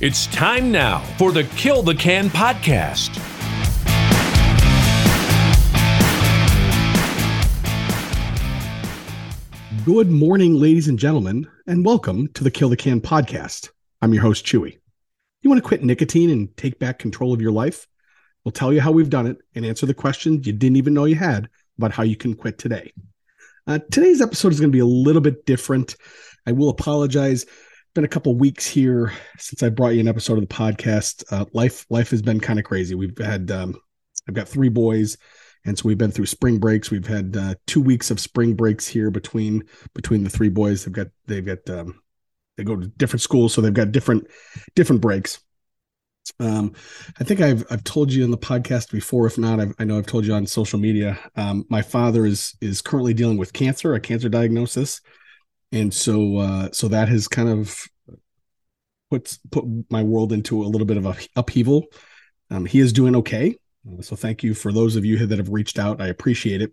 It's time now for the Kill the Can podcast. Good morning, ladies and gentlemen, and welcome to the Kill the Can podcast. I'm your host, Chewie. You want to quit nicotine and take back control of your life? We'll tell you how we've done it and answer the questions you didn't even know you had about how you can quit today. Uh, today's episode is going to be a little bit different. I will apologize. Been a couple weeks here since I brought you an episode of the podcast. Uh, life life has been kind of crazy. We've had um, I've got three boys, and so we've been through spring breaks. We've had uh, two weeks of spring breaks here between between the three boys. They've got they've got um, they go to different schools, so they've got different different breaks. Um, I think I've I've told you in the podcast before. If not, I've, i know I've told you on social media. Um, my father is is currently dealing with cancer, a cancer diagnosis, and so uh, so that has kind of puts put my world into a little bit of a upheaval. Um, he is doing okay, so thank you for those of you that have reached out. I appreciate it.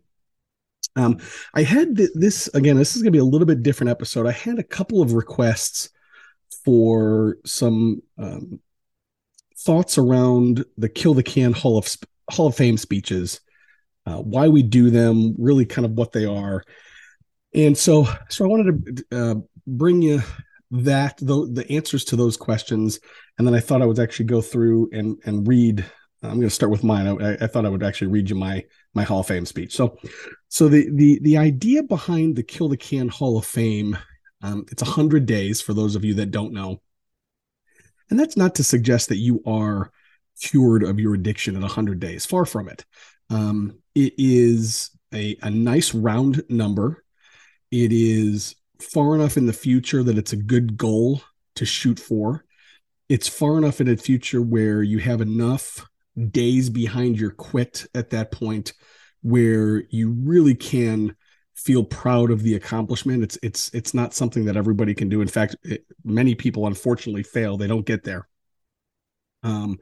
Um, I had th- this again. This is going to be a little bit different episode. I had a couple of requests for some um, thoughts around the Kill the Can Hall of Hall of Fame speeches, uh, why we do them, really kind of what they are, and so so I wanted to uh, bring you that the, the answers to those questions, and then I thought I would actually go through and and read. I'm going to start with mine. I, I thought I would actually read you my my Hall of Fame speech. So, so the the the idea behind the Kill the Can Hall of Fame, um, it's hundred days for those of you that don't know. And that's not to suggest that you are cured of your addiction in 100 days. Far from it. Um, it is a, a nice round number. It is far enough in the future that it's a good goal to shoot for. It's far enough in the future where you have enough days behind your quit at that point where you really can feel proud of the accomplishment. It's it's it's not something that everybody can do. In fact, it, many people unfortunately fail. They don't get there. Um,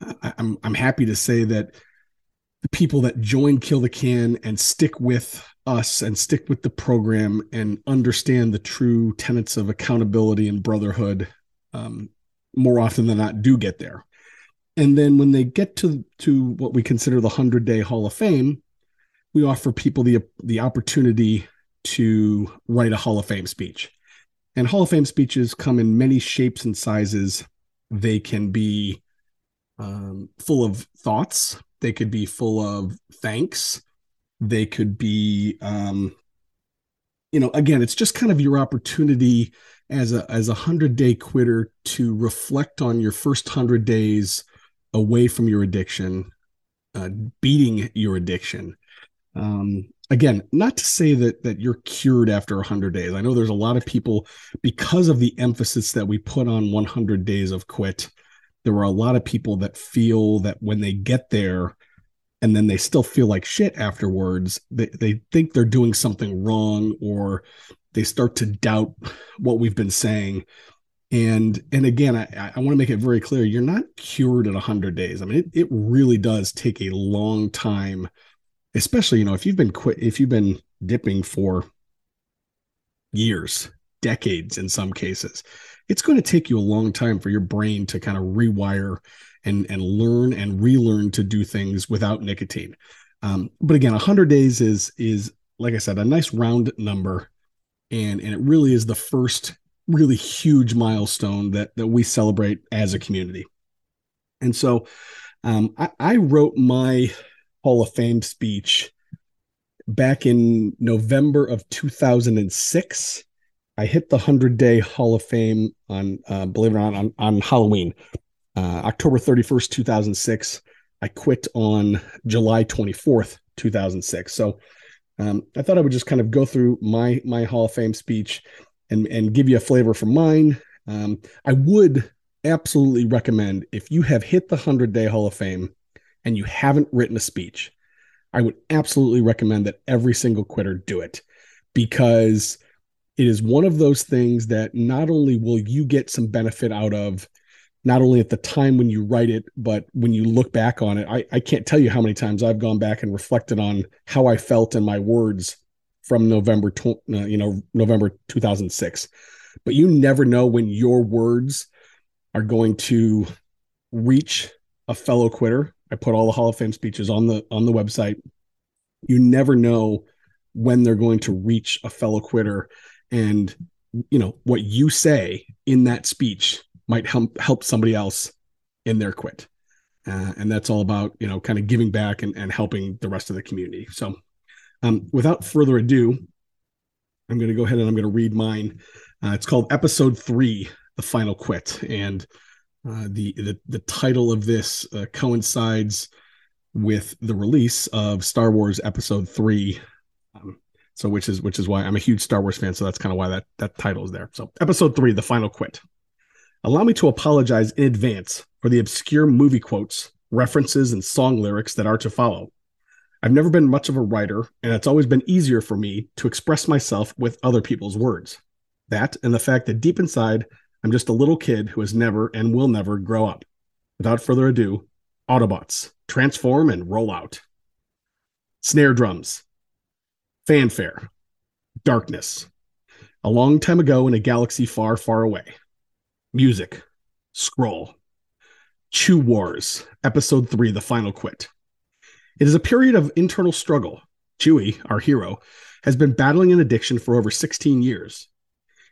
I, I'm I'm happy to say that the people that join Kill the Can and stick with us and stick with the program and understand the true tenets of accountability and brotherhood um, more often than not do get there. And then when they get to to what we consider the 100 day Hall of Fame, we offer people the the opportunity to write a Hall of Fame speech. And Hall of Fame speeches come in many shapes and sizes. They can be um, full of thoughts. They could be full of thanks. They could be, um, you know, again, it's just kind of your opportunity as a as a hundred day quitter to reflect on your first hundred days away from your addiction, uh, beating your addiction, um, again, not to say that that you're cured after 100 days. I know there's a lot of people because of the emphasis that we put on 100 days of quit. There were a lot of people that feel that when they get there and then they still feel like shit afterwards, they, they think they're doing something wrong or they start to doubt what we've been saying. And and again, I, I want to make it very clear: you're not cured at 100 days. I mean, it, it really does take a long time especially you know if you've been quit if you've been dipping for years decades in some cases. It's going to take you a long time for your brain to kind of rewire and and learn and relearn to do things without nicotine. Um, but again 100 days is is like i said a nice round number and and it really is the first really huge milestone that that we celebrate as a community. And so um, I, I wrote my Hall of Fame speech back in November of 2006. I hit the 100 day Hall of Fame on, uh, believe it or not, on, on Halloween, uh, October 31st, 2006. I quit on July 24th, 2006. So um, I thought I would just kind of go through my my Hall of Fame speech and and give you a flavor for mine. Um, I would absolutely recommend if you have hit the 100 day Hall of Fame and you haven't written a speech, I would absolutely recommend that every single quitter do it because it is one of those things that not only will you get some benefit out of, not only at the time when you write it, but when you look back on it. I, I can't tell you how many times I've gone back and reflected on how I felt in my words from November, tw- uh, you know, November 2006. But you never know when your words are going to reach a fellow quitter. I put all the Hall of Fame speeches on the on the website. You never know when they're going to reach a fellow quitter and you know what you say in that speech might help help somebody else in their quit. Uh, and that's all about you know kind of giving back and, and helping the rest of the community. So um, without further ado i'm going to go ahead and i'm going to read mine. Uh, it's called episode three the final quit. And uh, the, the the title of this uh, coincides with the release of star wars episode three so which is which is why i'm a huge star wars fan so that's kind of why that that title is there so episode three the final quit allow me to apologize in advance for the obscure movie quotes, references, and song lyrics that are to follow. I've never been much of a writer, and it's always been easier for me to express myself with other people's words. That and the fact that deep inside, I'm just a little kid who has never and will never grow up. Without further ado, Autobots, transform and roll out. Snare drums, fanfare, darkness. A long time ago in a galaxy far, far away. Music, scroll. Chew Wars, Episode 3 The Final Quit. It is a period of internal struggle. Chewie, our hero, has been battling an addiction for over 16 years.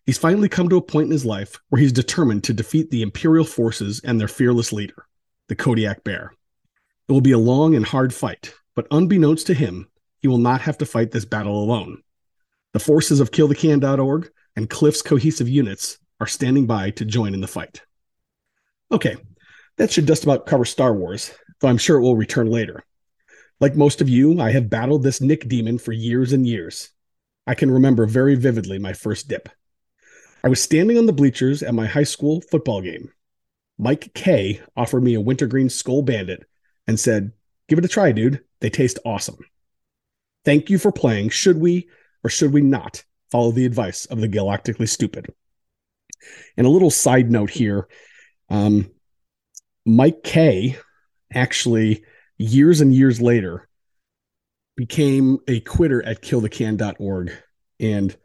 He's finally come to a point in his life where he's determined to defeat the Imperial forces and their fearless leader, the Kodiak Bear. It will be a long and hard fight, but unbeknownst to him, he will not have to fight this battle alone. The forces of killthecan.org and Cliff's cohesive units are standing by to join in the fight. Okay, that should just about cover Star Wars, though I'm sure it will return later. Like most of you, I have battled this Nick demon for years and years. I can remember very vividly my first dip. I was standing on the bleachers at my high school football game. Mike K offered me a wintergreen Skoal Bandit and said, Give it a try, dude. They taste awesome. Thank you for playing. Should we or should we not follow the advice of the galactically stupid? And a little side note here um, Mike K actually years and years later became a quitter at killthecan.org and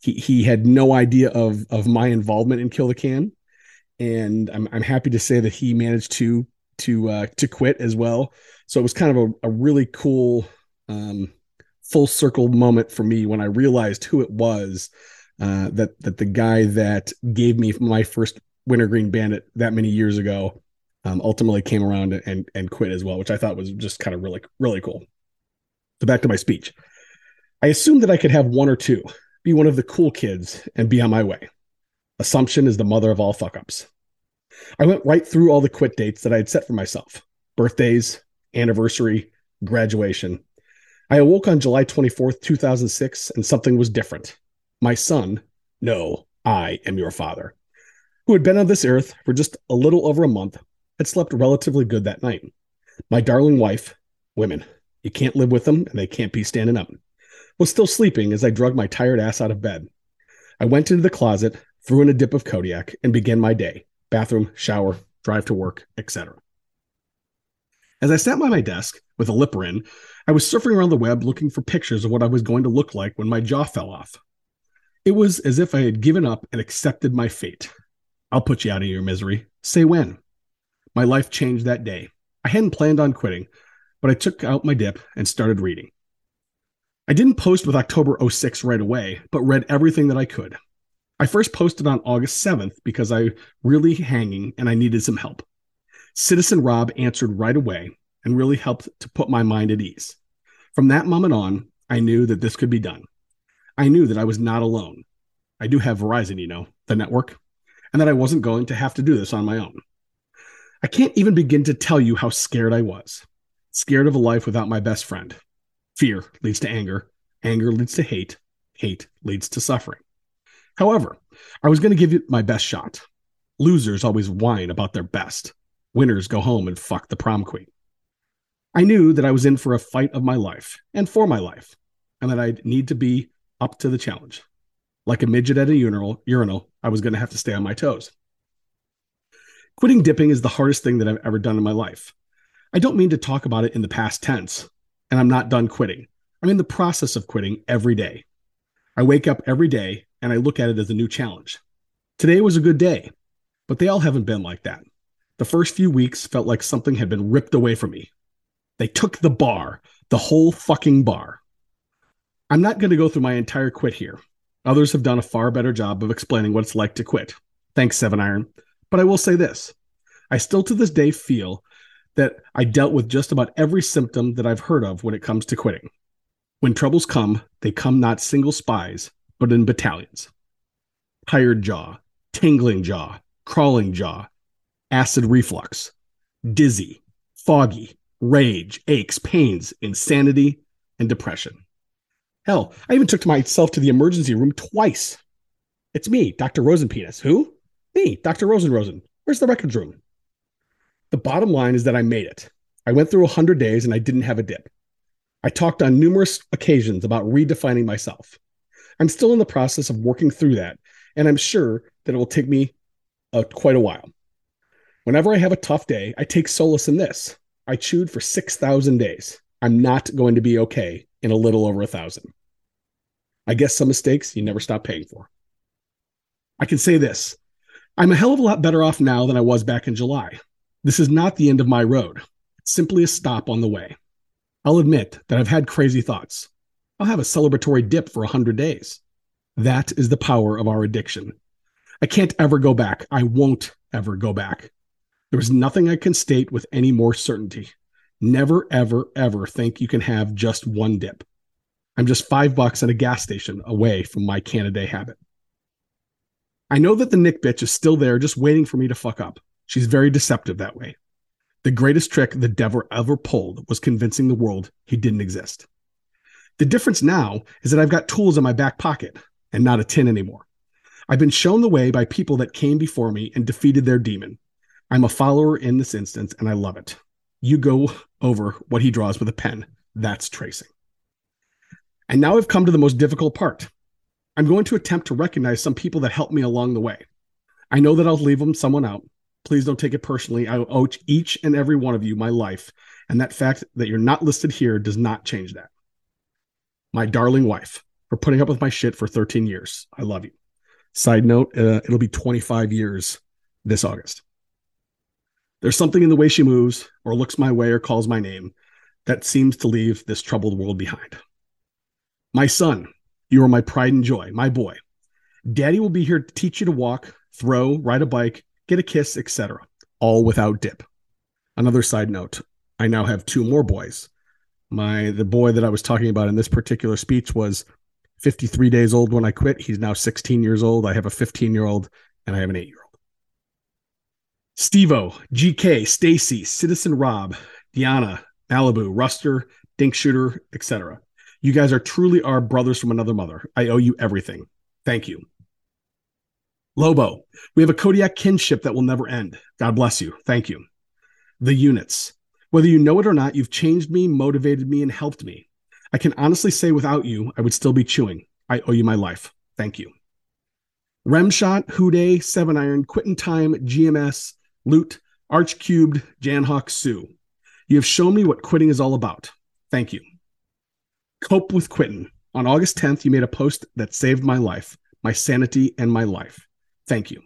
he he had no idea of of my involvement in kill the can and I'm I'm happy to say that he managed to to uh to quit as well so it was kind of a, a really cool um full circle moment for me when I realized who it was uh that that the guy that gave me my first wintergreen bandit that many years ago um, ultimately came around and and quit as well, which I thought was just kind of really really cool. So back to my speech. I assumed that I could have one or two, be one of the cool kids, and be on my way. Assumption is the mother of all fuck ups. I went right through all the quit dates that I had set for myself birthdays, anniversary, graduation. I awoke on July 24th, 2006, and something was different. My son, no, I am your father, who had been on this earth for just a little over a month, had slept relatively good that night. My darling wife, women, you can't live with them and they can't be standing up, was still sleeping as I drug my tired ass out of bed. I went into the closet, threw in a dip of Kodiak, and began my day bathroom, shower, drive to work, etc. As I sat by my desk with a lipper in, I was surfing around the web looking for pictures of what I was going to look like when my jaw fell off. It was as if I had given up and accepted my fate. I'll put you out of your misery. Say when. My life changed that day. I hadn't planned on quitting, but I took out my dip and started reading. I didn't post with October 06 right away, but read everything that I could. I first posted on August 7th because I really hanging and I needed some help. Citizen Rob answered right away and really helped to put my mind at ease. From that moment on, I knew that this could be done. I knew that I was not alone. I do have Verizon, you know, the network, and that I wasn't going to have to do this on my own. I can't even begin to tell you how scared I was. Scared of a life without my best friend. Fear leads to anger. Anger leads to hate. Hate leads to suffering. However, I was going to give it my best shot. Losers always whine about their best. Winners go home and fuck the prom queen. I knew that I was in for a fight of my life and for my life, and that I'd need to be up to the challenge. Like a midget at a urinal, urinal I was going to have to stay on my toes. Quitting dipping is the hardest thing that I've ever done in my life. I don't mean to talk about it in the past tense, and I'm not done quitting. I'm in the process of quitting every day. I wake up every day and I look at it as a new challenge. Today was a good day. But they all haven't been like that. The first few weeks felt like something had been ripped away from me. They took the bar, the whole fucking bar. I'm not going to go through my entire quit here. Others have done a far better job of explaining what it's like to quit. Thanks, Seven Iron. But I will say this I still to this day feel that I dealt with just about every symptom that I've heard of when it comes to quitting. When troubles come, they come not single spies, but in battalions. Tired jaw, tingling jaw, crawling jaw, acid reflux, dizzy, foggy, rage, aches, pains, insanity, and depression. Hell, I even took myself to the emergency room twice. It's me, Dr. Rosenpenis. Who? Me, Dr. Rosenrosen. Where's the records room? The bottom line is that I made it. I went through 100 days and I didn't have a dip. I talked on numerous occasions about redefining myself. I'm still in the process of working through that, and I'm sure that it will take me uh, quite a while. Whenever I have a tough day, I take solace in this. I chewed for 6,000 days. I'm not going to be okay in a little over a thousand. I guess some mistakes you never stop paying for. I can say this I'm a hell of a lot better off now than I was back in July. This is not the end of my road, it's simply a stop on the way. I'll admit that I've had crazy thoughts. I'll have a celebratory dip for 100 days. That is the power of our addiction. I can't ever go back. I won't ever go back. There is nothing I can state with any more certainty. Never, ever, ever think you can have just one dip. I'm just five bucks at a gas station away from my Canada Day habit. I know that the Nick bitch is still there just waiting for me to fuck up. She's very deceptive that way. The greatest trick the devil ever pulled was convincing the world he didn't exist. The difference now is that I've got tools in my back pocket and not a tin anymore. I've been shown the way by people that came before me and defeated their demon. I'm a follower in this instance and I love it. You go over what he draws with a pen. That's tracing. And now I've come to the most difficult part. I'm going to attempt to recognize some people that helped me along the way. I know that I'll leave them someone out. Please don't take it personally. I owe each and every one of you my life, and that fact that you're not listed here does not change that. My darling wife, for putting up with my shit for 13 years. I love you. Side note, uh, it'll be 25 years this August. There's something in the way she moves, or looks my way, or calls my name that seems to leave this troubled world behind. My son, you are my pride and joy, my boy. Daddy will be here to teach you to walk, throw, ride a bike, get a kiss, etc. All without dip. Another side note, I now have two more boys. My the boy that I was talking about in this particular speech was 53 days old when I quit. He's now 16 years old. I have a 15 year old and I have an 8 year old. Stevo, GK, Stacy, Citizen Rob, Diana, Malibu, Ruster, Dink Shooter, etc. You guys are truly our brothers from another mother. I owe you everything. Thank you. Lobo, we have a Kodiak kinship that will never end. God bless you. Thank you. The units. Whether you know it or not, you've changed me, motivated me, and helped me. I can honestly say without you, I would still be chewing. I owe you my life. Thank you. Remshot, Houday, Seven Iron, Quitting Time, GMS, Loot, Arch Cubed, Janhawk, Sue. You have shown me what quitting is all about. Thank you. Cope with quitting. On August 10th, you made a post that saved my life, my sanity, and my life. Thank you.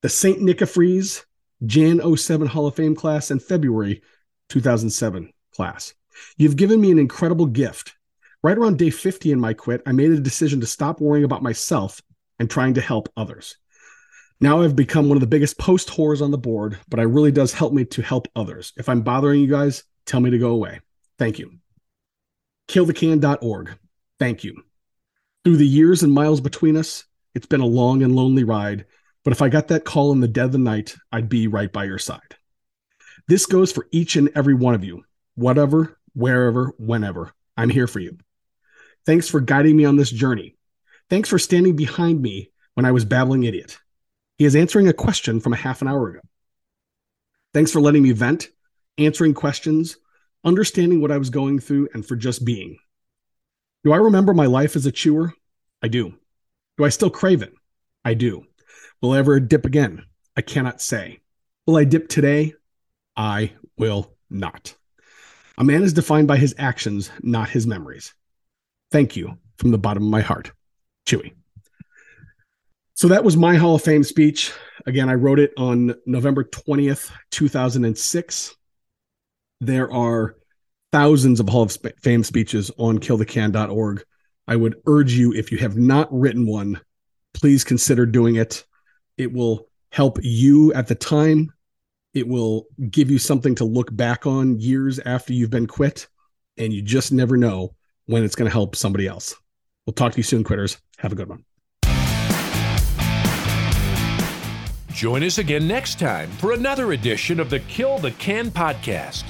The St. Nicafreeze Jan 07 Hall of Fame class and February 2007 class. You've given me an incredible gift. Right around day 50 in my quit, I made a decision to stop worrying about myself and trying to help others. Now I've become one of the biggest post whores on the board, but it really does help me to help others. If I'm bothering you guys, tell me to go away. Thank you. Killthecan.org. Thank you. Through the years and miles between us, it's been a long and lonely ride, but if I got that call in the dead of the night, I'd be right by your side. This goes for each and every one of you, whatever, wherever, whenever. I'm here for you. Thanks for guiding me on this journey. Thanks for standing behind me when I was babbling idiot. He is answering a question from a half an hour ago. Thanks for letting me vent, answering questions, understanding what I was going through, and for just being. Do I remember my life as a chewer? I do. Do I still crave it? I do. Will I ever dip again? I cannot say. Will I dip today? I will not. A man is defined by his actions, not his memories. Thank you from the bottom of my heart. Chewie. So that was my Hall of Fame speech. Again, I wrote it on November 20th, 2006. There are thousands of Hall of Fame speeches on killthecan.org. I would urge you, if you have not written one, please consider doing it. It will help you at the time. It will give you something to look back on years after you've been quit. And you just never know when it's going to help somebody else. We'll talk to you soon, quitters. Have a good one. Join us again next time for another edition of the Kill the Can podcast.